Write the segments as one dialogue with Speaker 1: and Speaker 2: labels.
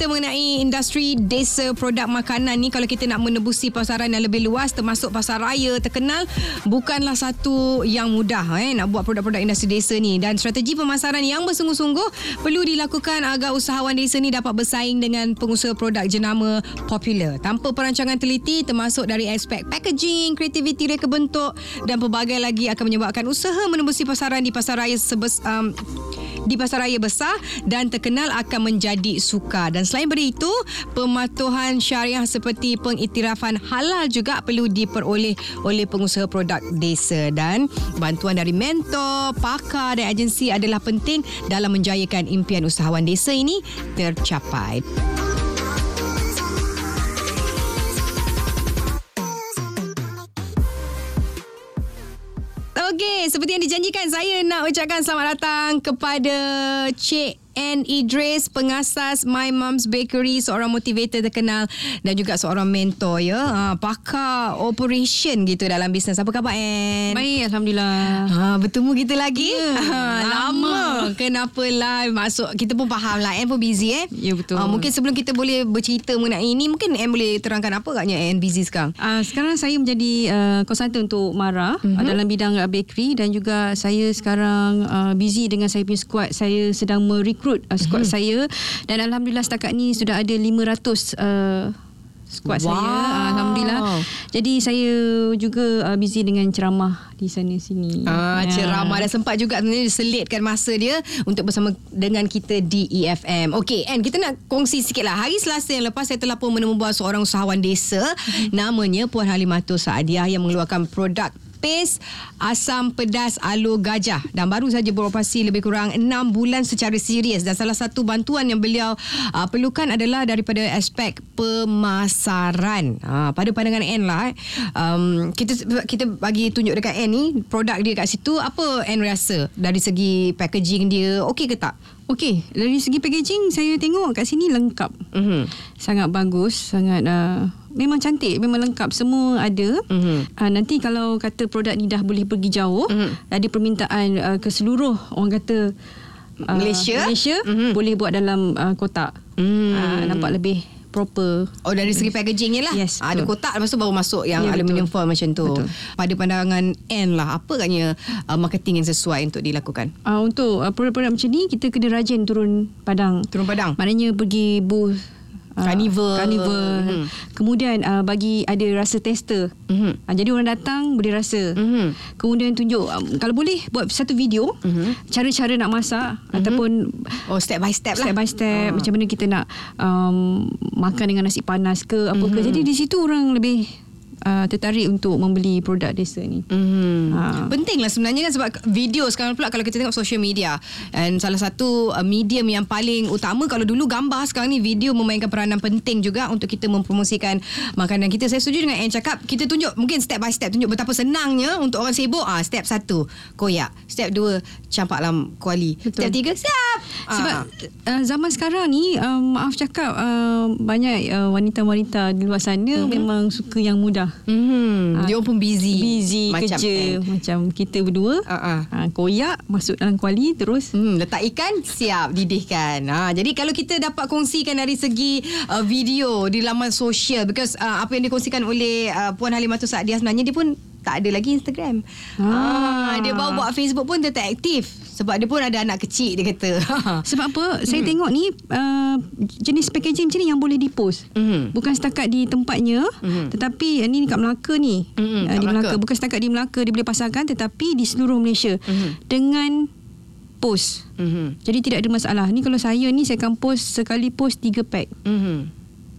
Speaker 1: Bercerita mengenai industri desa produk makanan ni kalau kita nak menebusi pasaran yang lebih luas termasuk pasar raya terkenal bukanlah satu yang mudah eh nak buat produk-produk industri desa ni. Dan strategi pemasaran yang bersungguh-sungguh perlu dilakukan agar usahawan desa ni dapat bersaing dengan pengusaha produk jenama popular. Tanpa perancangan teliti termasuk dari aspek packaging, kreativiti reka bentuk dan pelbagai lagi akan menyebabkan usaha menembusi pasaran di pasar raya sebes um, di pasar raya besar dan terkenal akan menjadi sukar. Dan selain itu, pematuhan syariah seperti pengiktirafan halal juga perlu diperoleh oleh pengusaha produk desa dan bantuan dari mentor, pakar dan agensi adalah penting dalam menjayakan impian usahawan desa ini tercapai. Okey, seperti yang dijanjikan saya nak ucapkan selamat datang kepada Cik N. Idris, pengasas My Mom's Bakery, seorang motivator terkenal dan juga seorang mentor ya. Ha, pakar operation gitu dalam bisnes. Apa khabar N?
Speaker 2: Baik, Alhamdulillah.
Speaker 1: Ha, bertemu kita lagi?
Speaker 2: Ya,
Speaker 1: ha,
Speaker 2: lama.
Speaker 1: Kenapa live masuk? Kita pun faham lah. N pun busy eh.
Speaker 2: Ya, betul.
Speaker 1: Ha, mungkin sebelum kita boleh bercerita mengenai ini, mungkin N boleh terangkan apa agaknya N busy sekarang?
Speaker 2: Uh, sekarang saya menjadi uh, konsultan untuk Mara uh-huh. dalam bidang bakery dan juga saya sekarang uh, busy dengan saya punya squad. Saya sedang merekrut uh, squad
Speaker 1: Mhm.
Speaker 2: saya dan alhamdulillah setakat ni sudah ada 500 uh, squad
Speaker 1: Wow.
Speaker 2: saya. Alhamdulillah. Jadi saya juga uh, busy dengan ceramah di sana sini.
Speaker 1: Ah,
Speaker 2: Ya.
Speaker 1: ceramah dah sempat juga sebenarnya diselitkan masa dia untuk bersama dengan kita di EFM. Okey, and kita nak kongsi sikit lah. Hari Selasa yang lepas saya telah pun menemui seorang usahawan desa namanya Puan Halimatul Saadiah yang mengeluarkan produk Paste asam pedas alo gajah dan baru saja beroperasi lebih kurang 6 bulan secara serius dan salah satu bantuan yang beliau uh, perlukan adalah daripada aspek pemasaran. Uh, pada pandangan N lah eh. um, kita kita bagi tunjuk dekat N ni produk dia kat situ apa N rasa dari segi packaging dia okey ke tak?
Speaker 2: Okey, dari segi packaging saya tengok kat sini lengkap.
Speaker 1: Mhm.
Speaker 2: Sangat bagus, sangat uh, memang cantik, memang lengkap semua ada.
Speaker 1: Mhm.
Speaker 2: Uh, nanti kalau kata produk ni dah boleh pergi jauh,
Speaker 1: Mhm.
Speaker 2: ada permintaan uh, ke seluruh orang kata uh,
Speaker 1: Malaysia?
Speaker 2: Malaysia
Speaker 1: Mhm.
Speaker 2: boleh buat dalam uh, kotak.
Speaker 1: Hmm.
Speaker 2: Uh, nampak lebih proper.
Speaker 1: Oh dari segi packagingnya lah
Speaker 2: Yes,
Speaker 1: Ah, Ada kotak Lepas tu baru masuk Yang
Speaker 2: Ya,
Speaker 1: aluminium
Speaker 2: betul.
Speaker 1: foil macam tu
Speaker 2: Betul.
Speaker 1: Pada pandangan N lah Apa katnya uh, Marketing yang sesuai Untuk dilakukan
Speaker 2: Uh, untuk uh, produk-produk macam ni kita kena rajin turun padang.
Speaker 1: Turun padang
Speaker 2: Maknanya pergi booth
Speaker 1: Carnival.
Speaker 2: carnival.
Speaker 1: Mhm.
Speaker 2: Kemudian uh, bagi ada rasa tester.
Speaker 1: Mhm.
Speaker 2: Uh, jadi orang datang boleh rasa.
Speaker 1: Mhm.
Speaker 2: Kemudian tunjuk um, kalau boleh buat satu video
Speaker 1: Mhm.
Speaker 2: cara-cara nak masak ataupun
Speaker 1: Oh step by step,
Speaker 2: step
Speaker 1: lah
Speaker 2: by step
Speaker 1: Ah.
Speaker 2: macam mana kita nak um, makan dengan nasi panas ke apa ke. Jadi di situ orang lebih uh, tertarik untuk membeli produk desa ni.
Speaker 1: Hmm.
Speaker 2: Ha.
Speaker 1: Penting lah sebenarnya kan sebab video sekarang pula kalau kita tengok social media and salah satu uh, medium yang paling utama kalau dulu gambar sekarang ni video memainkan peranan penting juga untuk kita mempromosikan makanan kita. Saya setuju dengan Anne cakap kita tunjuk mungkin step by step tunjuk betapa senangnya untuk orang sibuk ah step satu koyak, step dua campak dalam kuali,
Speaker 2: Betul.
Speaker 1: step tiga siap.
Speaker 2: Sebab
Speaker 1: Ah.
Speaker 2: uh, zaman sekarang ni uh, maaf cakap uh, banyak uh, wanita-wanita di luar sana mm-hmm. memang suka yang mudah.
Speaker 1: Hmm, dia pun busy.
Speaker 2: Busy
Speaker 1: macam
Speaker 2: kerja
Speaker 1: Anne.
Speaker 2: macam kita berdua.
Speaker 1: Ah, ah.
Speaker 2: Uh, koyak masuk dalam kuali terus
Speaker 1: Hmm, letak ikan siap didihkan. Ha, jadi kalau kita dapat kongsikan dari segi uh, video di laman sosial because uh, apa yang dikongsikan oleh uh, Puan Halimatul Saadiah sebenarnya dia pun tak ada lagi Instagram. Ah.
Speaker 2: Ah.
Speaker 1: dia baru buat Facebook pun dia tak aktif sebab dia pun ada anak kecil dia kata.
Speaker 2: Sebab apa? Saya tengok ni uh, jenis packaging macam ni yang boleh dipost.
Speaker 1: Mhm.
Speaker 2: Bukan setakat di tempatnya,
Speaker 1: Mhm.
Speaker 2: tetapi uh, ni kat Melaka ni.
Speaker 1: Mhm,
Speaker 2: Uh, di
Speaker 1: Melaka.
Speaker 2: Melaka. Bukan setakat di Melaka dia boleh pasarkan tetapi di seluruh Malaysia.
Speaker 1: Mhm.
Speaker 2: Dengan post.
Speaker 1: Mhm.
Speaker 2: Jadi tidak ada masalah. Ni kalau saya ni saya akan post sekali post 3 pack.
Speaker 1: Mhm.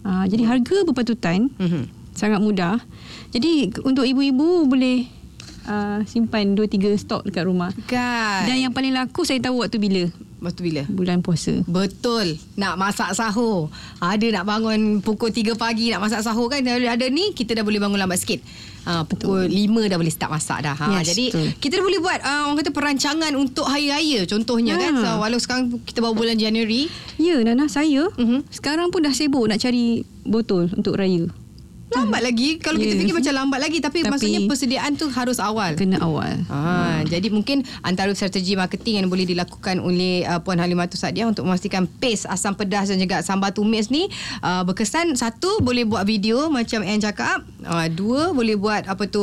Speaker 2: Uh, jadi harga berpatutan
Speaker 1: Mhm.
Speaker 2: sangat mudah. Jadi untuk ibu-ibu boleh uh, simpan 2 3 stok dekat rumah.
Speaker 1: Kan.
Speaker 2: Dan yang paling laku saya tahu waktu bila.
Speaker 1: Waktu bila?
Speaker 2: Bulan puasa.
Speaker 1: Betul. Nak masak sahur. Ada nak bangun pukul 3 pagi nak masak sahur kan. Ada, ada ni kita dah boleh bangun lambat sikit. Ha, pukul betul. 5 dah boleh start masak dah. Ha,
Speaker 2: Yes,
Speaker 1: jadi
Speaker 2: betul.
Speaker 1: kita dah boleh buat uh, orang kata perancangan untuk hari raya contohnya
Speaker 2: Ha.
Speaker 1: kan. So, walau sekarang kita baru bulan Januari.
Speaker 2: Ya, Nana, saya
Speaker 1: Mhm.
Speaker 2: sekarang pun dah sibuk nak cari botol untuk raya.
Speaker 1: Lambat lagi. Kalau kita
Speaker 2: Ya.
Speaker 1: fikir macam lambat lagi. Tapi,
Speaker 2: Tapi-
Speaker 1: maksudnya persediaan tu harus awal.
Speaker 2: Kena awal.
Speaker 1: Ha, jadi mungkin antara strategi marketing yang boleh dilakukan oleh uh, Puan Halimah Tu Sadiah untuk memastikan pace asam pedas dan juga sambal tumis ni uh, berkesan. Satu, boleh buat video macam Anne cakap. Uh, dua, boleh buat apa tu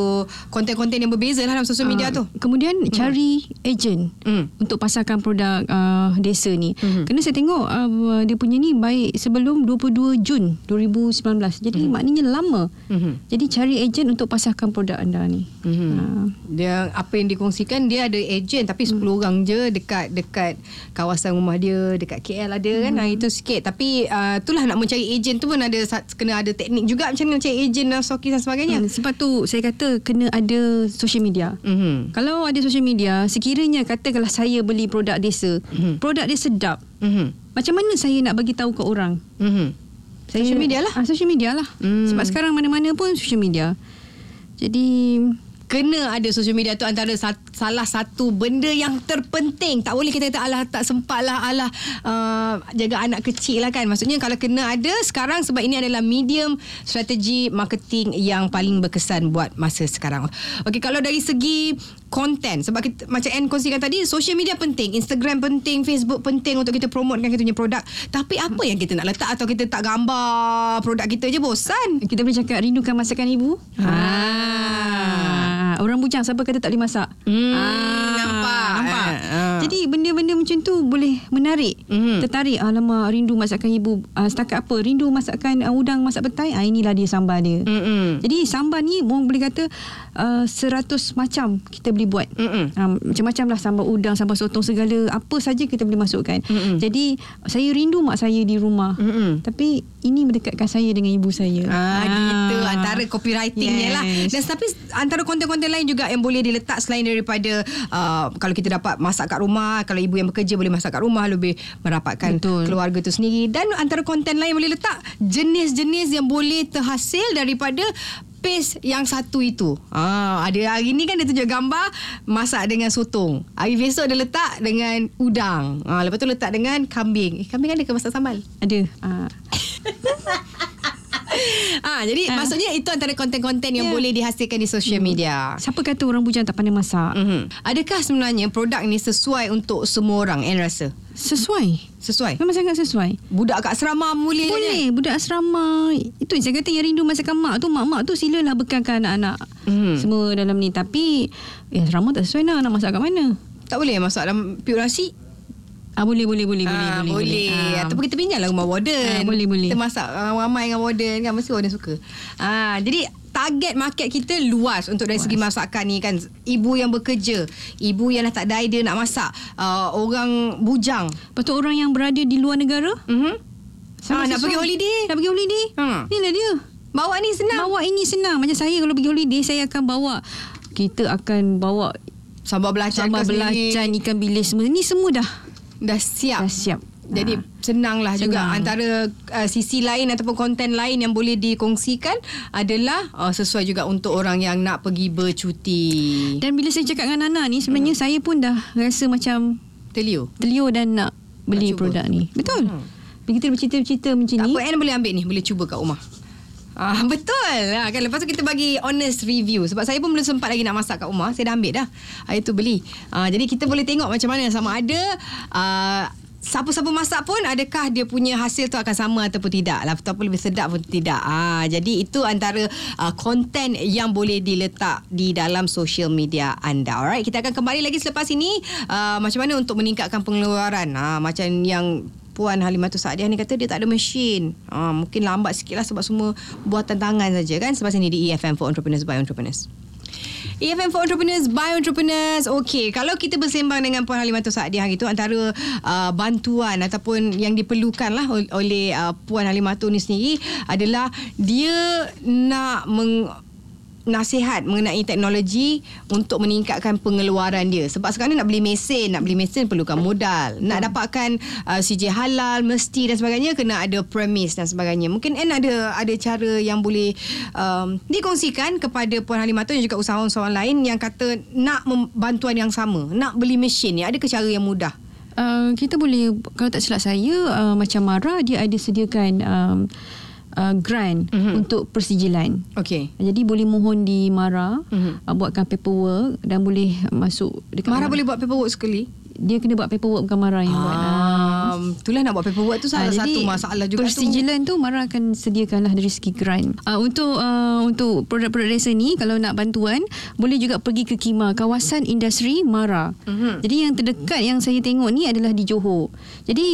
Speaker 1: konten-konten yang berbeza lah dalam sosial media
Speaker 2: Ah,
Speaker 1: tu.
Speaker 2: Kemudian cari ejen
Speaker 1: Hmm.
Speaker 2: untuk pasarkan produk uh, desa ni.
Speaker 1: Mhm.
Speaker 2: Kerana saya tengok uh, dia punya ni baik sebelum 22 Jun 2019. Jadi maknanya lama.
Speaker 1: Mhm.
Speaker 2: Jadi cari ejen untuk pasarkan produk anda ni.
Speaker 1: Mhm.
Speaker 2: Ah.
Speaker 1: Dia apa yang dikongsikan dia ada ejen tapi 10 orang je dekat dekat kawasan rumah dia dekat KL ada kan. Ha, itu sikit tapi uh, itulah nak mencari ejen tu pun ada kena ada teknik juga macam mana cari ejen dan stokis dan sebagainya.
Speaker 2: Hmm, sebab tu saya kata kena ada social media.
Speaker 1: Mhm.
Speaker 2: Kalau ada social media, sekiranya katakanlah saya beli produk desa,
Speaker 1: Mhm.
Speaker 2: produk dia sedap.
Speaker 1: Mhm.
Speaker 2: Macam mana saya nak bagi tahu ke orang?
Speaker 1: Mhm.
Speaker 2: Saya,
Speaker 1: Social media lah.
Speaker 2: Ah, social media lah.
Speaker 1: Hmm.
Speaker 2: Sebab sekarang mana-mana pun social media. Jadi
Speaker 1: kena ada social media tu antara sat, salah satu benda yang terpenting. Tak boleh kita kata alah tak sempat lah alah uh, jaga anak kecil lah kan. Maksudnya kalau kena ada sekarang sebab ini adalah medium strategi marketing yang paling berkesan buat masa sekarang. Okey kalau dari segi konten sebab kita, macam Anne kongsikan tadi social media penting, Instagram penting, Facebook penting untuk kita promotekan kita punya produk. Tapi apa yang kita nak letak atau kita tak gambar produk kita je bosan.
Speaker 2: kita boleh cakap rindukan masakan ibu.
Speaker 1: Ah.
Speaker 2: Ah. Orang bujang siapa kata tak boleh masak.
Speaker 1: Hmm,
Speaker 2: Ah,
Speaker 1: nampak.
Speaker 2: Macam tu boleh menarik.
Speaker 1: Mhm.
Speaker 2: Tertarik. Alamak rindu masakan ibu. Ah, setakat apa? Rindu masakan uh, udang masak petai. Ah, inilah dia sambal dia.
Speaker 1: Mm-mm.
Speaker 2: Jadi sambal ni orang boleh kata uh, 100 macam kita boleh buat.
Speaker 1: Mm-mm.
Speaker 2: Um, macam-macam lah sambal udang, sambal sotong segala apa saja kita boleh masukkan.
Speaker 1: Mm-mm.
Speaker 2: Jadi saya rindu mak saya di rumah.
Speaker 1: Mm-mm.
Speaker 2: Tapi ini mendekatkan saya dengan ibu saya.
Speaker 1: Ah, gitu antara copywritingnya lah.
Speaker 2: Yes.
Speaker 1: Dan tapi antara konten-konten lain juga yang boleh diletak selain daripada uh, kalau kita dapat masak kat rumah, kalau ibu yang bekerja boleh masak kat rumah lebih merapatkan
Speaker 2: Betul.
Speaker 1: keluarga tu sendiri dan antara konten lain boleh letak jenis-jenis yang boleh terhasil daripada paste yang satu itu. Ah, ada hari ni kan dia tunjuk gambar masak dengan sotong. Hari besok dia letak dengan udang. Ah, lepas tu letak dengan kambing. Eh, kambing ada ke masak sambal?
Speaker 2: Ada. Ah.
Speaker 1: Ah, jadi
Speaker 2: Ah.
Speaker 1: maksudnya itu antara konten-konten yang
Speaker 2: Ya.
Speaker 1: boleh dihasilkan di social media.
Speaker 2: Siapa kata orang bujang tak pandai masak?
Speaker 1: Mm-hmm. Adakah sebenarnya produk ni sesuai untuk semua orang Anne rasa?
Speaker 2: Sesuai.
Speaker 1: Sesuai?
Speaker 2: Memang sangat sesuai.
Speaker 1: Budak kat asrama boleh
Speaker 2: Boleh budak asrama Itu yang saya kata yang rindu masakan mak tu Mak-mak tu silalah bekalkan anak-anak
Speaker 1: Mhm.
Speaker 2: Semua dalam ni Tapi eh, Asrama tak sesuai nak Nak masak kat mana
Speaker 1: Tak boleh masak dalam piuk nasi?
Speaker 2: Ah boleh boleh boleh
Speaker 1: Ah,
Speaker 2: boleh
Speaker 1: boleh.
Speaker 2: Ah.
Speaker 1: Ataupun kita pinjam lah rumah warden.
Speaker 2: Ah, boleh, boleh.
Speaker 1: Kita masak uh, ramai dengan warden kan mesti warden suka. Ah, jadi target market kita luas untuk dari
Speaker 2: Luas.
Speaker 1: segi masakan ni kan ibu yang bekerja, ibu yang dah tak ada idea nak masak, uh, orang bujang.
Speaker 2: Tu orang yang berada di luar negara
Speaker 1: Mhm.
Speaker 2: sama
Speaker 1: Ah, nak pergi holiday.
Speaker 2: Nak pergi holiday
Speaker 1: Hmm.
Speaker 2: Inilah dia
Speaker 1: Bawa ni senang.
Speaker 2: Bawa ini senang Macam saya kalau pergi holiday Saya akan bawa Kita akan bawa
Speaker 1: Sambal belacan
Speaker 2: Sambal belacan Ikan bilis semua Ni semua dah
Speaker 1: dah siap.
Speaker 2: Dah siap
Speaker 1: Jadi
Speaker 2: Ah.
Speaker 1: senanglah juga
Speaker 2: Senang.
Speaker 1: antara uh, sisi lain ataupun konten lain yang boleh dikongsikan adalah uh, sesuai juga untuk orang yang nak pergi bercuti.
Speaker 2: Dan bila saya cakap dengan Nana ni Sebenarnya
Speaker 1: Hmm.
Speaker 2: saya pun dah Rasa macam
Speaker 1: Telio.
Speaker 2: Terliur dan nak Beli
Speaker 1: cuba.
Speaker 2: produk ni Betul
Speaker 1: Hmm.
Speaker 2: Bila kita bercerita-cerita macam
Speaker 1: Tak
Speaker 2: ni
Speaker 1: apa Anne boleh ambil ni Boleh cuba kat rumah Ah, betul. Ha, kan? Lepas tu kita bagi honest review. Sebab saya pun belum sempat lagi nak masak kat rumah. Saya dah ambil dah. Hari tu beli. Ah, Jadi kita boleh tengok macam mana. Sama ada ah, Siapa-siapa masak pun Adakah dia punya hasil tu akan sama Ataupun tidak lah. Ataupun lebih sedap pun tidak. Ah, Jadi itu antara ah, Konten yang boleh diletak Di dalam social media anda. Alright Kita akan kembali lagi selepas ini. Ah, Macam mana untuk meningkatkan pengeluaran? Ah, Macam yang Puan Halimatul Saadiah ni kata dia tak ada mesin. Ha, mungkin lambat sikit lah sebab semua buatan tangan saja kan. Sebab sini di EFM for Entrepreneurs by Entrepreneurs. EFM for Entrepreneurs by Entrepreneurs. Okey, kalau kita bersembang dengan Puan Halimatul Saadiah hari tu antara uh, bantuan ataupun yang diperlukan lah ol- oleh uh, Puan Halimatul ni sendiri adalah dia nak meng nasihat mengenai teknologi untuk meningkatkan pengeluaran dia. Sebab sekarang ni nak beli mesin, nak beli mesin perlukan modal. Nak dapatkan uh, CJ halal, mesti dan sebagainya kena ada premis dan sebagainya. Mungkin Anne ada ada cara yang boleh um, dikongsikan kepada Puan Halimatul dan juga usahawan-usahawan lain yang kata nak bantuan yang sama, nak beli mesin ni. Ada ke cara yang mudah?
Speaker 2: Uh, kita boleh kalau tak silap saya uh, macam Mara dia ada sediakan um, uh, grant mm-hmm. untuk persijilan.
Speaker 1: Okey.
Speaker 2: Jadi boleh mohon di Mara mm-hmm. uh, buatkan paperwork dan boleh masuk
Speaker 1: dekat Mara, Mara boleh buat paperwork sekali
Speaker 2: dia kena buat paperwork bukan Mara yang ah, buat.
Speaker 1: Um, itulah nak buat paperwork tu salah ah, satu masalah juga
Speaker 2: persijilan tu. tu Mara akan sediakanlah dari segi grant. Uh, untuk uh, untuk produk-produk desa ni kalau nak bantuan boleh juga pergi ke KIMA kawasan industri Mara. Uh-huh. Jadi yang terdekat yang saya tengok ni adalah di Johor. Jadi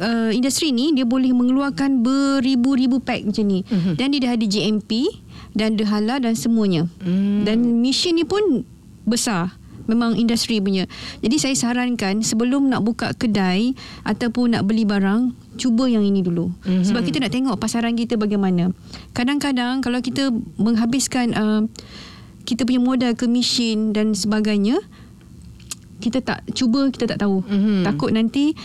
Speaker 2: uh, industri ni dia boleh mengeluarkan beribu-ribu pack macam ni. Uh-huh. Dan dia dah ada GMP dan dehala dan semuanya. Uh-huh. Dan mesin ni pun besar memang industri punya. Jadi saya sarankan sebelum nak buka kedai ataupun nak beli barang, cuba yang ini dulu. Mm-hmm. Sebab kita nak tengok pasaran kita bagaimana. Kadang-kadang kalau kita menghabiskan uh, kita punya modal ke mesin dan sebagainya, kita tak cuba kita tak tahu. Mm-hmm. Takut nanti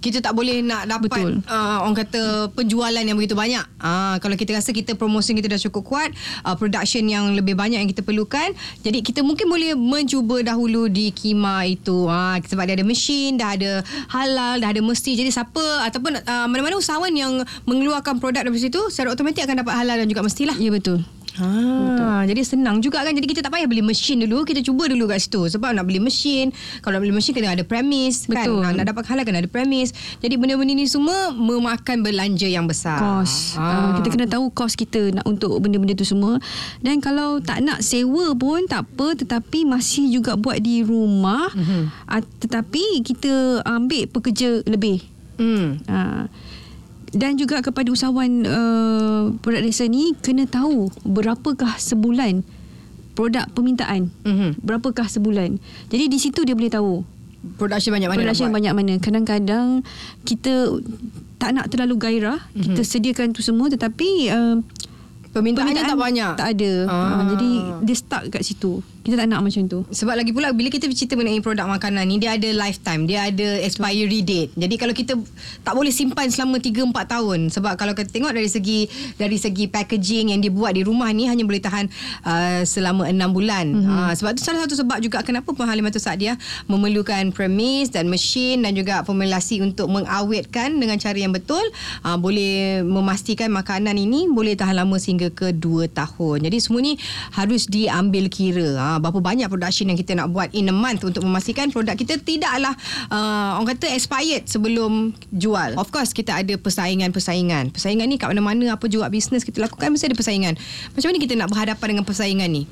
Speaker 1: kita tak boleh nak dapat uh, orang kata penjualan yang begitu banyak. Uh, kalau kita rasa kita promosi kita dah cukup kuat, uh, production yang lebih banyak yang kita perlukan, jadi kita mungkin boleh mencuba dahulu di Kima itu. Uh, sebab dia ada mesin, dah ada halal, dah ada mesti. Jadi siapa ataupun uh, mana-mana usahawan yang mengeluarkan produk dari situ, secara otomatik akan dapat halal dan juga mestilah.
Speaker 2: Ya betul.
Speaker 1: Ha, jadi senang juga kan. Jadi kita tak payah beli mesin dulu. Kita cuba dulu kat situ. Sebab nak beli mesin. Kalau nak beli mesin kena ada premis. Kan? Betul. Nak, nak dapat halal kena ada premis. Jadi benda-benda ni semua memakan belanja yang besar.
Speaker 2: Kos. Ha. Uh, kita kena tahu kos kita nak untuk benda-benda tu semua. Dan kalau tak nak sewa pun tak apa. Tetapi masih juga buat di rumah. Mm-hmm. Uh, tetapi kita ambil pekerja lebih. Mm. Uh, dan juga kepada usahawan uh, produk desa ni kena tahu berapakah sebulan produk permintaan. Mm-hmm. berapakah sebulan. Jadi di situ dia boleh tahu
Speaker 1: production banyak mana
Speaker 2: production banyak mana. Kadang-kadang kita tak nak terlalu gairah mm-hmm. kita sediakan tu semua tetapi uh,
Speaker 1: Permintaannya Permintaan tak banyak.
Speaker 2: Tak ada. Ah. ha, Jadi dia stuck kat situ Kita tak nak macam tu
Speaker 1: Sebab lagi pula Bila kita bercerita mengenai produk makanan ni Dia ada lifetime Dia ada expiry date Jadi kalau kita Tak boleh simpan selama 3-4 tahun Sebab kalau kita tengok dari segi Dari segi packaging Yang dia buat di rumah ni Hanya boleh tahan uh, Selama 6 bulan mm-hmm. uh, Sebab tu salah satu sebab juga Kenapa Puan Halimatul Sa'diah Memerlukan premis Dan mesin Dan juga formulasi Untuk mengawetkan Dengan cara yang betul uh, Boleh memastikan Makanan ini Boleh tahan lama sehingga hingga ke 2 tahun. Jadi semua ni harus diambil kira. Ha, berapa banyak production yang kita nak buat in a month untuk memastikan produk kita tidaklah uh, orang kata expired sebelum jual. Of course kita ada persaingan-persaingan. Persaingan ni kat mana-mana apa juga bisnes kita lakukan mesti ada persaingan. Macam mana kita nak berhadapan dengan persaingan ni?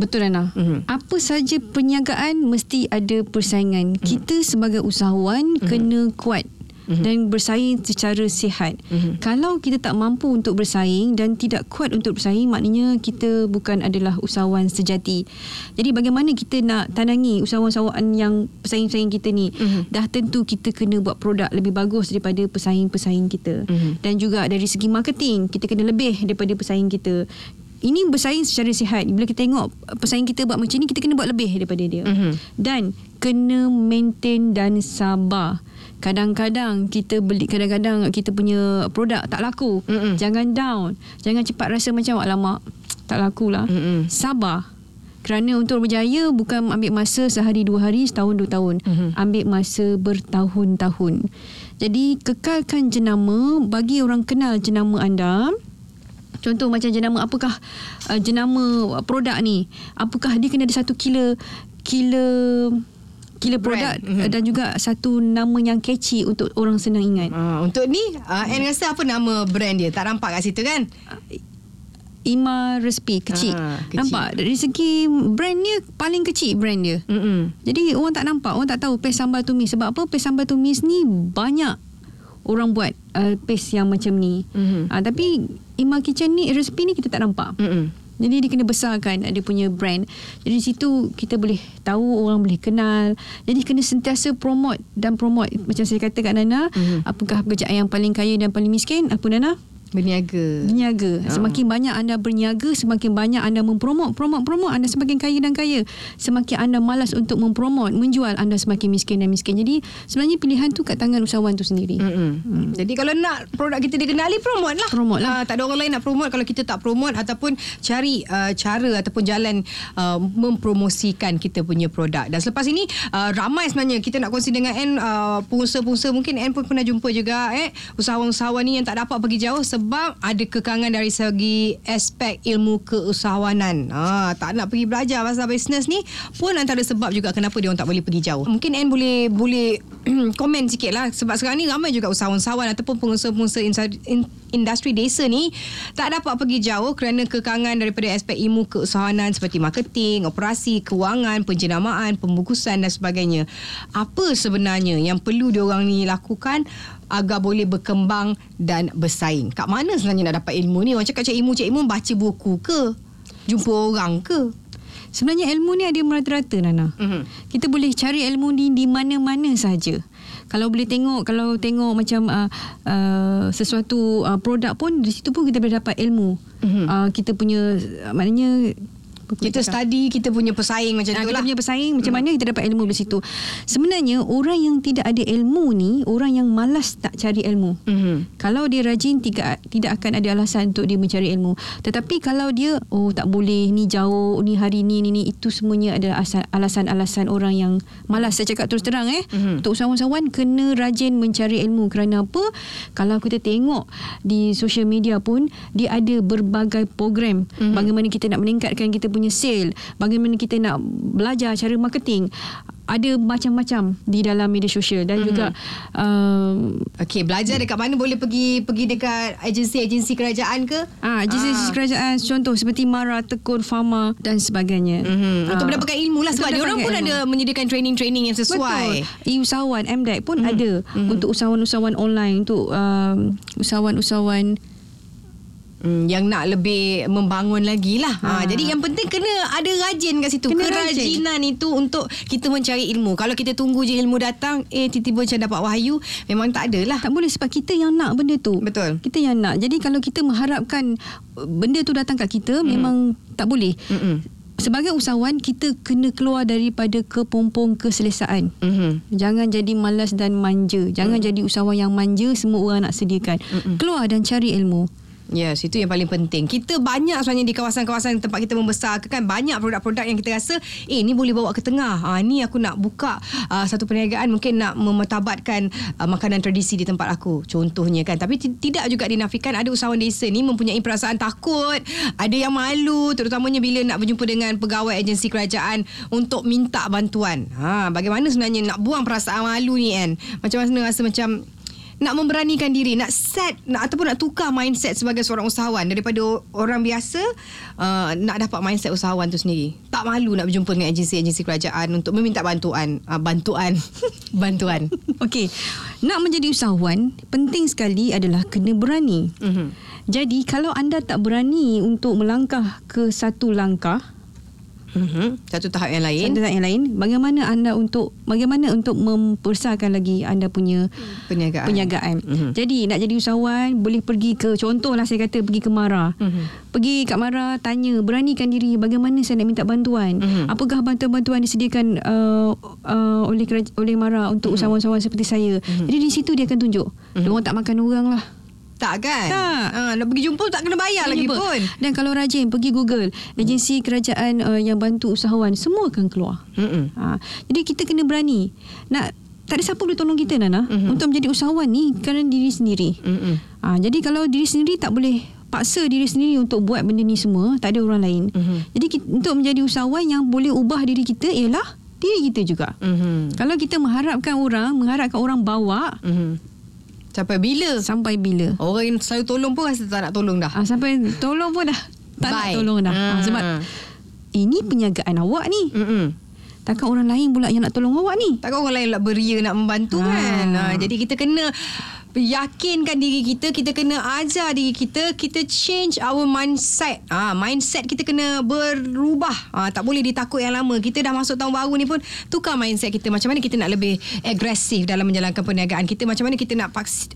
Speaker 2: Betul Ana. Mm-hmm. Apa saja perniagaan mesti ada persaingan. Mm-hmm. Kita sebagai usahawan mm-hmm. kena kuat mm-hmm. dan bersaing secara sihat. Mm-hmm. Kalau kita tak mampu untuk bersaing dan tidak kuat untuk bersaing, maknanya kita bukan adalah usahawan sejati. Jadi bagaimana kita nak tandangi usahawan-usahawan yang pesaing-pesaing kita ni? Mm-hmm. Dah tentu kita kena buat produk lebih bagus daripada pesaing-pesaing kita. Mm-hmm. Dan juga dari segi marketing, kita kena lebih daripada pesaing kita ini bersaing secara sihat. Bila kita tengok pesaing kita buat macam ni, kita kena buat lebih daripada dia. Mm-hmm. Dan kena maintain dan sabar kadang-kadang kita beli kadang-kadang kita punya produk tak laku Mm-mm. jangan down jangan cepat rasa macam alamak tak laku lah Mm-mm. sabar kerana untuk berjaya bukan ambil masa sehari dua hari setahun dua tahun mm-hmm. ambil masa bertahun-tahun jadi kekalkan jenama bagi orang kenal jenama anda Contoh macam jenama apakah uh, jenama produk ni? Apakah dia kena ada satu kilo kilo killer produk mm-hmm. dan juga satu nama yang catchy untuk orang senang ingat.
Speaker 1: Uh, untuk ni, uh, Anne rasa apa nama brand dia? Tak nampak kat situ kan?
Speaker 2: Ima Recipe kecil. Ha, kecil. Nampak dari segi brand dia paling kecil brand dia. Mm-mm. Jadi orang tak nampak, orang tak tahu paste sambal tumis sebab apa? Paste sambal tumis ni banyak orang buat uh, paste yang macam ni. Mm-hmm. Uh, tapi Ima Kitchen ni recipe ni kita tak nampak. Mm-mm. Jadi dia kena besarkan ada punya brand. Jadi di situ kita boleh tahu orang boleh kenal. Jadi kena sentiasa promote dan promote macam saya kata kat Nana, mm-hmm. apakah pekerjaan yang paling kaya dan paling miskin? Apa Nana?
Speaker 1: Berniaga.
Speaker 2: Berniaga. Semakin banyak anda berniaga, semakin banyak anda mempromot, promot, promot, anda semakin kaya dan kaya. Semakin anda malas untuk mempromot, menjual, anda semakin miskin dan miskin. Jadi sebenarnya pilihan tu kat tangan usahawan tu sendiri.
Speaker 1: Mm-mm. Hmm. Jadi kalau nak produk kita dikenali promote lah.
Speaker 2: Promote lah.
Speaker 1: Uh, tak ada orang lain nak promote kalau kita tak promote ataupun cari uh, cara ataupun jalan uh, mempromosikan kita punya produk. Dan selepas ini uh, ramai sebenarnya kita nak kongsi dengan N uh, pengusaha-pengusaha mungkin N pun pernah jumpa juga eh usahawan-usahawan ni yang tak dapat pergi jauh sebab ada kekangan dari segi aspek ilmu keusahawanan. Ha, tak nak pergi belajar pasal bisnes ni pun antara sebab juga kenapa dia orang tak boleh pergi jauh. Mungkin N boleh boleh komen sikit lah sebab sekarang ni ramai juga usahawan-usahawan ataupun pengusaha-pengusaha industri desa ni tak dapat pergi jauh kerana kekangan daripada aspek ilmu keusahawanan seperti marketing, operasi, kewangan, penjenamaan, pembungkusan dan sebagainya. Apa sebenarnya yang perlu diorang ni lakukan agar boleh berkembang dan bersaing. Kat mana sebenarnya nak dapat ilmu ni? Orang cakap cik ilmu, cik ilmu baca buku ke? Jumpa orang ke?
Speaker 2: Sebenarnya ilmu ni ada merata-rata Nana.
Speaker 1: Mhm.
Speaker 2: Kita boleh cari ilmu ni di mana-mana saja. Kalau boleh tengok kalau tengok macam uh, uh, sesuatu uh, produk pun di situ pun kita boleh dapat ilmu.
Speaker 1: Mhm.
Speaker 2: Uh, kita punya uh, maknanya
Speaker 1: Kita
Speaker 2: cakap?
Speaker 1: study, kita punya pesaing macam
Speaker 2: Ah,
Speaker 1: tu
Speaker 2: kita
Speaker 1: lah.
Speaker 2: punya pesaing macam mana kita dapat ilmu dari situ. Sebenarnya orang yang tidak ada ilmu ni orang yang malas tak cari ilmu.
Speaker 1: Mhm.
Speaker 2: Kalau dia rajin tidak tidak akan ada alasan untuk dia mencari ilmu. Tetapi kalau dia oh tak boleh ni jauh ni hari ni ni, ni itu semuanya adalah alasan-alasan orang yang malas. Saya cakap terus terang eh.
Speaker 1: Mhm.
Speaker 2: Untuk usahawan-usahawan kena rajin mencari ilmu kerana apa? Kalau kita tengok di social media pun dia ada berbagai program
Speaker 1: Mhm.
Speaker 2: bagaimana kita nak meningkatkan kita punya sale, bagaimana kita nak belajar cara marketing. Ada macam-macam di dalam media sosial dan juga um,
Speaker 1: Okey, belajar dekat mana boleh pergi pergi dekat agensi-agensi kerajaan ke?
Speaker 2: Ah, jenis
Speaker 1: Ah.
Speaker 2: kerajaan contoh seperti Mara, Tekun, Fama dan sebagainya.
Speaker 1: Mhm. Untuk
Speaker 2: Ah.
Speaker 1: mendapatkan ilmu lah sebab dia orang pun
Speaker 2: mendapatkan
Speaker 1: ada menyediakan training-training yang sesuai.
Speaker 2: Betul. E-usahawan MDEC pun ada untuk usahawan-usahawan online untuk um, usahawan-usahawan
Speaker 1: Hmm, yang nak lebih membangun lagi lah. Ha.
Speaker 2: Ha.
Speaker 1: jadi yang penting kena ada rajin kat situ.
Speaker 2: Kena
Speaker 1: Kerajinan itu untuk kita mencari ilmu. Kalau kita tunggu je ilmu datang, eh tiba-tiba macam dapat wahyu, memang tak ada lah.
Speaker 2: tak boleh sebab kita yang nak benda tu.
Speaker 1: Betul.
Speaker 2: Kita yang nak. Jadi kalau kita mengharapkan benda tu datang kat kita memang tak boleh.
Speaker 1: Mm-mm.
Speaker 2: Sebagai usahawan kita kena keluar daripada kepompong keselesaan.
Speaker 1: Mhm.
Speaker 2: Jangan jadi malas dan manja. Jangan jadi usahawan yang manja semua orang nak sediakan. Keluar dan cari ilmu.
Speaker 1: Yes, itu yang paling penting. Kita banyak sebenarnya di kawasan-kawasan tempat kita membesar kan banyak produk-produk yang kita rasa eh ni boleh bawa ke tengah. Ha, ni aku nak buka uh, satu perniagaan mungkin nak memetabatkan uh, makanan tradisi di tempat aku. Contohnya kan. Tapi tidak juga dinafikan ada usahawan desa ni mempunyai perasaan takut, ada yang malu terutamanya bila nak berjumpa dengan pegawai agensi kerajaan untuk minta bantuan. Ha, bagaimana sebenarnya nak buang perasaan malu ni kan? Macam mana rasa macam nak memberanikan diri nak set nak ataupun nak tukar mindset sebagai seorang usahawan daripada orang biasa uh, nak dapat mindset usahawan tu sendiri tak malu nak berjumpa dengan agensi-agensi kerajaan untuk meminta bantuan uh, bantuan bantuan
Speaker 2: Okey, nak menjadi usahawan penting sekali adalah kena berani.
Speaker 1: Mhm.
Speaker 2: Jadi kalau anda tak berani untuk melangkah ke satu langkah,
Speaker 1: Mhm. satu tahap yang lain
Speaker 2: satu yang lain, bagaimana anda untuk bagaimana untuk membesarkan lagi anda punya
Speaker 1: perniagaan
Speaker 2: perniagaan.
Speaker 1: Mhm.
Speaker 2: Jadi nak jadi usahawan boleh pergi ke contohlah saya kata pergi ke Mara.
Speaker 1: Mhm.
Speaker 2: Pergi kat Mara tanya beranikan diri bagaimana saya nak minta bantuan.
Speaker 1: Mhm.
Speaker 2: Apakah bantuan-bantuan disediakan uh, uh, oleh oleh Mara untuk usahawan-usahawan seperti saya. Jadi di situ dia akan tunjuk. Dia orang tak makan orang lah.
Speaker 1: Tak kan
Speaker 2: Tak.
Speaker 1: uh, nak pergi jumpa tak kena bayar lagi
Speaker 2: Jumpa.
Speaker 1: pun
Speaker 2: Dan kalau rajin pergi Google agensi kerajaan uh, yang bantu usahawan semua akan keluar. Ha, jadi kita kena berani. Nak tak ada siapa boleh tolong kita Nana
Speaker 1: Mhm.
Speaker 2: untuk menjadi usahawan ni kerana diri sendiri.
Speaker 1: Mhm.
Speaker 2: Ha, jadi kalau diri sendiri tak boleh paksa diri sendiri untuk buat benda ni semua, tak ada orang lain.
Speaker 1: Mhm.
Speaker 2: Jadi kita, untuk menjadi usahawan yang boleh ubah diri kita ialah diri kita juga.
Speaker 1: Mhm.
Speaker 2: Kalau kita mengharapkan orang, mengharapkan orang bawa
Speaker 1: Mhm. Sampai bila
Speaker 2: sampai bila?
Speaker 1: orang yang selalu tolong pun rasa tak nak tolong dah
Speaker 2: Ha, sampai tolong pun dah tak
Speaker 1: Bye.
Speaker 2: nak tolong dah. Ha, sebab ini perniagaan awak ni.
Speaker 1: Mhm.
Speaker 2: Takkan orang lain pula yang nak tolong awak ni.
Speaker 1: Takkan orang lain nak beria nak membantu
Speaker 2: Ha.
Speaker 1: kan. Ha, jadi kita kena yakinkan diri kita kita kena ajar diri kita kita change our mindset. Ah mindset kita kena berubah. Ah tak boleh ditakut yang lama. Kita dah masuk tahun baru ni pun tukar mindset kita. Macam mana kita nak lebih agresif dalam menjalankan perniagaan kita? Macam mana kita nak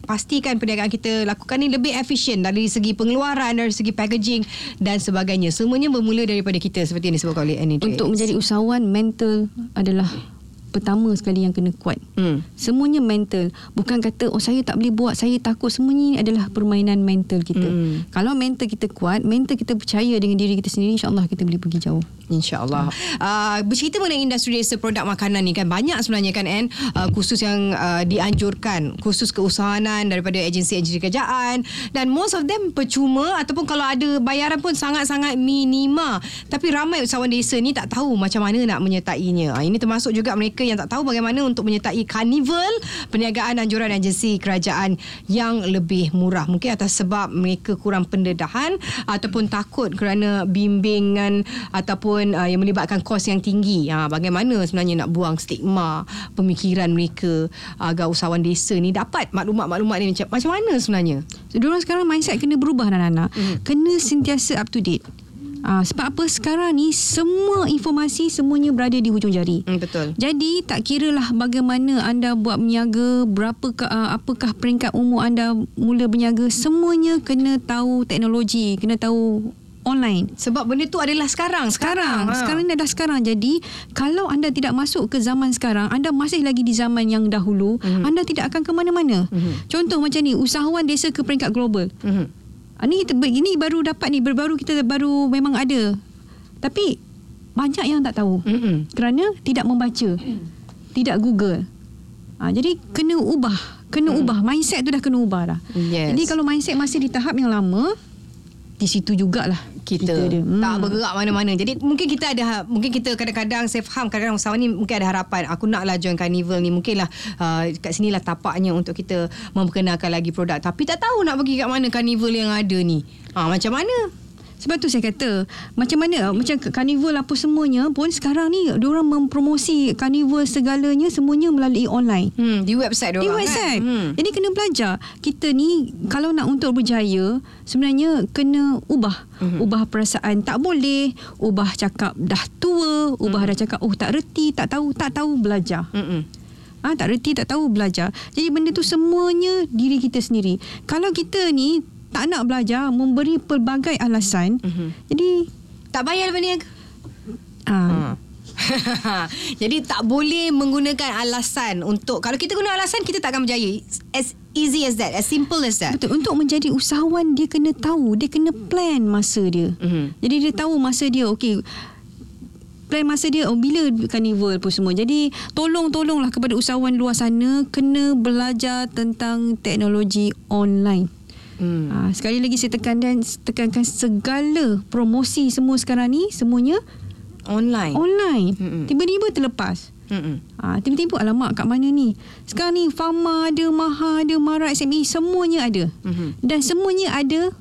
Speaker 1: pastikan perniagaan kita lakukan ni lebih efisien dari segi pengeluaran dari segi packaging dan sebagainya. Semuanya bermula daripada kita. Seperti yang disebut oleh Annie
Speaker 2: untuk menjadi usahawan mental adalah pertama sekali yang kena kuat. Hmm. Semuanya mental. Bukan kata oh saya tak boleh buat, saya takut. Semuanya ini adalah permainan mental kita. Hmm. Kalau mental kita kuat, mental kita percaya dengan diri kita sendiri, insya-Allah kita boleh pergi jauh.
Speaker 1: InsyaAllah. Uh, bercerita mengenai industri desa produk makanan ni kan banyak sebenarnya kan Anne uh, khusus yang uh, dianjurkan khusus keusahanan daripada agensi-agensi kerajaan dan most of them percuma ataupun kalau ada bayaran pun sangat-sangat minima. Tapi ramai usahawan desa ni tak tahu macam mana nak menyertainya. Uh, ini termasuk juga mereka yang tak tahu bagaimana untuk menyertai carnival perniagaan anjuran agensi kerajaan yang lebih murah. Mungkin atas sebab mereka kurang pendedahan ataupun takut kerana bimbingan ataupun ataupun uh, yang melibatkan kos yang tinggi. Uh, bagaimana sebenarnya nak buang stigma pemikiran mereka uh, agar usahawan desa ni dapat maklumat-maklumat ni macam, macam mana sebenarnya?
Speaker 2: So, diorang sekarang mindset kena berubah anak-anak. Hmm. Kena sentiasa up to date. Uh, sebab apa sekarang ni semua informasi semuanya berada di hujung jari.
Speaker 1: Hmm, betul.
Speaker 2: Jadi tak kira lah bagaimana anda buat berniaga, berapa uh, apakah peringkat umur anda mula berniaga, semuanya kena tahu teknologi, kena tahu online.
Speaker 1: Sebab benda tu adalah sekarang.
Speaker 2: Sekarang. Sekarang, ha. sekarang ni adalah sekarang. Jadi, kalau anda tidak masuk ke zaman sekarang, anda masih lagi di zaman yang dahulu, mm-hmm. anda tidak akan ke mana-mana. Mm-hmm. Contoh macam ni, usahawan desa ke peringkat global. Mm-hmm. Ini, ini baru dapat ni, baru kita baru memang ada. Tapi, banyak yang tak tahu. Mm-hmm. Kerana tidak membaca. Tidak Google. Ha, jadi, kena ubah. Kena mm. ubah. Mindset tu dah kena ubah dah. Yes. Jadi, kalau mindset masih di tahap yang lama, di situ jugalah
Speaker 1: kita, kita dia. Hmm. tak bergerak mana-mana. Jadi mungkin kita ada mungkin kita kadang-kadang saya faham kadang-kadang usahawan ni mungkin ada harapan aku naklah join carnival ni mungkinlah uh, kat sinilah tapaknya untuk kita memperkenalkan lagi produk tapi tak tahu nak pergi kat mana carnival yang ada ni. Ha, macam mana?
Speaker 2: Sebab tu saya kata macam mana macam carnival apa semuanya pun sekarang ni orang mempromosi carnival segalanya semuanya melalui online.
Speaker 1: Hmm, di website
Speaker 2: Di website. Kan? Hmm. Jadi kena belajar. Kita ni kalau nak untuk berjaya sebenarnya kena ubah. Hmm. Ubah perasaan tak boleh, ubah cakap dah tua, ubah hmm. dah cakap oh tak reti, tak tahu, tak tahu belajar. Hmm. Ha, tak reti, tak tahu belajar. Jadi benda tu semuanya diri kita sendiri. Kalau kita ni tak nak belajar memberi pelbagai alasan. Mm-hmm. jadi
Speaker 1: tak bayar berniaga ha. jadi tak boleh menggunakan alasan untuk kalau kita guna alasan kita tak akan berjaya. As easy as that as simple as that.
Speaker 2: Betul untuk menjadi usahawan dia kena tahu dia kena plan masa dia. Mm-hmm. jadi dia tahu masa dia okey plan masa dia oh, bila carnival pun semua. Jadi tolong tolonglah kepada usahawan luar sana kena belajar tentang teknologi online Hmm. Ha, sekali lagi saya tekankan tekankan segala promosi semua sekarang ni semuanya
Speaker 1: online.
Speaker 2: Online. Hmm. Tiba-tiba terlepas. Hmm. Ha, tiba-tiba alamak kat mana ni? Sekarang ni Fama ada, Maha ada, Mara SME semuanya ada. Hmm. Dan semuanya ada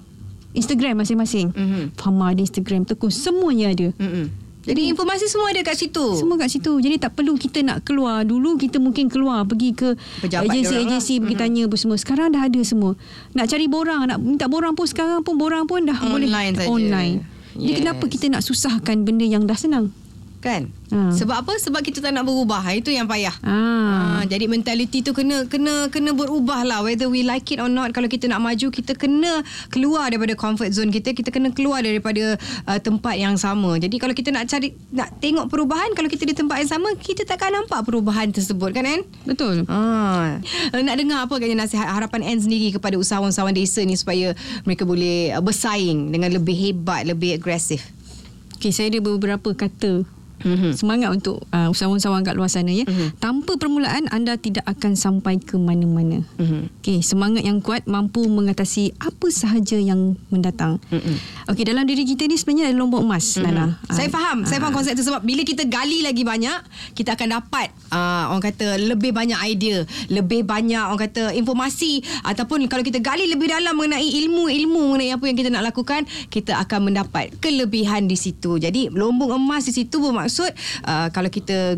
Speaker 2: Instagram masing-masing. Hmm. Fama ada Instagram, Tekun semuanya ada. Hmm.
Speaker 1: Jadi informasi semua ada kat situ.
Speaker 2: Semua kat situ. Jadi tak perlu kita nak keluar. Dulu kita mungkin keluar pergi ke agensi-agensi pergi mm-hmm. tanya apa semua. Sekarang dah ada semua. Nak cari borang, nak minta borang pun sekarang pun borang pun dah
Speaker 1: online
Speaker 2: boleh
Speaker 1: saja.
Speaker 2: online. Jadi yes. kenapa kita nak susahkan benda yang dah senang?
Speaker 1: Kan? Ha. sebab apa? Sebab kita tak nak berubah. Itu yang payah. Ha. Ha, jadi mentaliti tu kena kena kena berubah lah whether we like it or not. Kalau kita nak maju kita kena keluar daripada comfort zone kita. Kita kena keluar daripada uh, tempat yang sama. Jadi kalau kita nak cari nak tengok perubahan kalau kita di tempat yang sama kita takkan nampak perubahan tersebut. Kan Ann
Speaker 2: betul. Ha.
Speaker 1: nak dengar apa kan nasihat harapan Ann sendiri kepada usahawan-usahawan desa ni supaya mereka boleh uh, bersaing dengan lebih hebat lebih agresif?
Speaker 2: Okay, saya ada beberapa kata mm-hmm. semangat untuk uh, usahawan-usahawan kat luar sana ya. Mm-hmm. Tanpa permulaan anda tidak akan sampai ke mana-mana. Mm-hmm. Okey, semangat yang kuat mampu mengatasi apa sahaja yang mendatang. Mm-hmm. Okey, dalam diri kita ni sebenarnya ada lombok emas mm-hmm. Nana.
Speaker 1: Saya uh, faham, uh, saya faham konsep tu sebab bila kita gali lagi banyak, kita akan dapat uh, orang kata lebih banyak idea, lebih banyak orang kata informasi ataupun kalau kita gali lebih dalam mengenai ilmu-ilmu mengenai apa yang kita nak lakukan, kita akan mendapat kelebihan di situ. Jadi, lombok emas di situ bermaksud maksud uh, kalau kita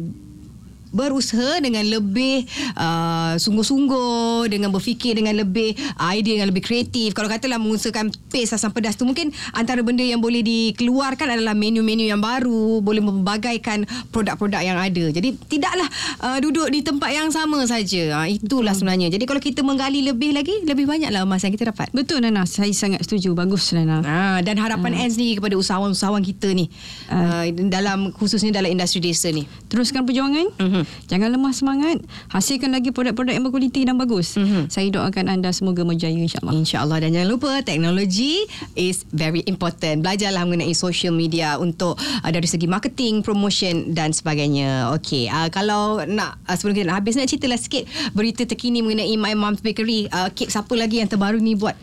Speaker 1: berusaha dengan lebih uh, sungguh-sungguh dengan berfikir dengan lebih uh, idea yang lebih kreatif. Kalau katalah mengusahakan paste asam pedas tu mungkin antara benda yang boleh dikeluarkan adalah menu-menu yang baru boleh membagaikan produk-produk yang ada. Jadi tidaklah uh, duduk di tempat yang sama saja. Uh, itulah hmm. sebenarnya. Jadi kalau kita menggali lebih lagi lebih banyaklah emas yang kita dapat.
Speaker 2: Betul Nana. Saya sangat setuju. Bagus Nana.
Speaker 1: Uh, dan harapan uh. Ants ni kepada usahawan-usahawan kita ni. Uh. Uh, dalam khususnya dalam industri desa ni.
Speaker 2: Teruskan perjuangan? Uh-huh. Jangan lemah semangat. Hasilkan lagi produk-produk yang berkualiti dan bagus. Uh-huh. saya doakan anda semoga berjaya insyaAllah.
Speaker 1: insyaAllah. Dan jangan lupa teknologi is very important. Belajarlah mengenai social media untuk uh, dari segi marketing promotion dan sebagainya. Okay, uh, kalau nak uh, sebelum kita nak habis nak ceritalah sikit berita terkini mengenai My Mom's Bakery. Uh, kek siapa lagi yang terbaru ni buat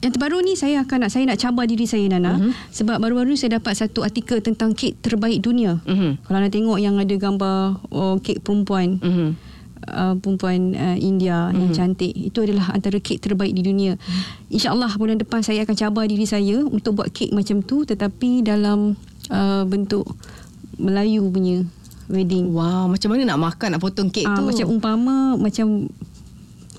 Speaker 2: yang terbaru ni saya akan nak saya nak cabar diri saya Nana uh-huh. sebab baru-baru saya dapat satu artikel tentang kek terbaik dunia. Uh-huh. Kalau nak tengok yang ada gambar oh, kek perempuan uh-huh. uh, perempuan uh, India uh-huh. yang cantik itu adalah antara kek terbaik di dunia. Uh-huh. Insya-Allah bulan depan saya akan cabar diri saya untuk buat kek macam tu tetapi dalam uh, bentuk Melayu punya wedding.
Speaker 1: Wow, macam mana nak makan nak potong kek uh, tu?
Speaker 2: Macam umpama macam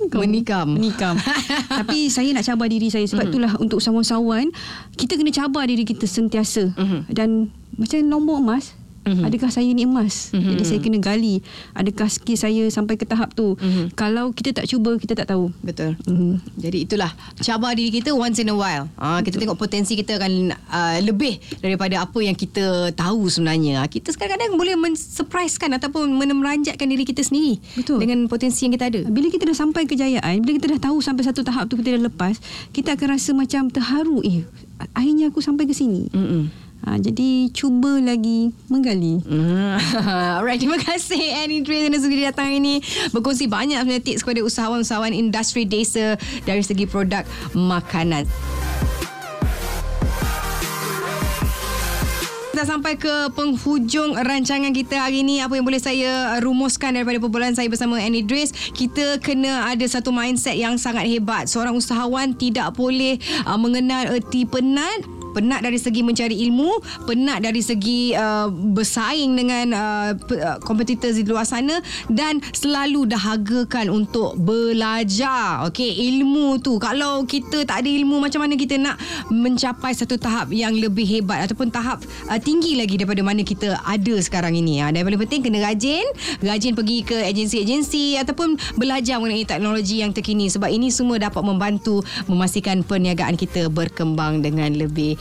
Speaker 1: menikam.
Speaker 2: Menikam. Tapi saya nak cabar diri saya. Sebab mm-hmm. itulah untuk sawan-sawan kita kena cabar diri kita sentiasa. Mm-hmm. dan macam nombor emas Mm-hmm. Adakah saya ni emas? Mm-hmm. Jadi saya kena gali. Adakah skill saya sampai ke tahap tu? Mm-hmm. Kalau kita tak cuba, kita tak tahu.
Speaker 1: Betul. Mm-hmm. Jadi itulah cabar diri kita once in a while. Ha, kita tengok potensi kita akan uh, lebih daripada apa yang kita tahu sebenarnya. Kita kadang-kadang boleh men-surprisekan ataupun meneranjatkan diri kita sendiri Betul. dengan potensi yang kita ada.
Speaker 2: Bila kita dah sampai kejayaan, bila kita dah tahu sampai satu tahap tu kita dah lepas, kita akan rasa macam terharu. Eh, akhirnya aku sampai ke sini. Mm-hmm. Ha, jadi cuba lagi menggali.
Speaker 1: Hmm. Alright, terima kasih Annie Dre yang sudah datang ini berkongsi banyak sebenarnya tips kepada usahawan-usahawan industri desa dari segi produk makanan. Kita sampai ke penghujung rancangan kita hari ini. Apa yang boleh saya rumuskan daripada perbualan saya bersama Annie Dres, kita kena ada satu mindset yang sangat hebat. Seorang usahawan tidak boleh uh, mengenal erti penat penat dari segi mencari ilmu penat dari segi uh, bersaing dengan uh, uh, kompetitor di luar sana dan selalu dahagakan untuk belajar. Okey ilmu tu. Kalau kita tak ada ilmu macam mana kita nak mencapai satu tahap yang lebih hebat ataupun tahap uh, tinggi lagi daripada mana kita ada sekarang ini? Ha. dan paling penting kena rajin. Rajin pergi ke agensi-agensi ataupun belajar mengenai teknologi yang terkini sebab ini semua dapat membantu memastikan perniagaan kita berkembang dengan lebih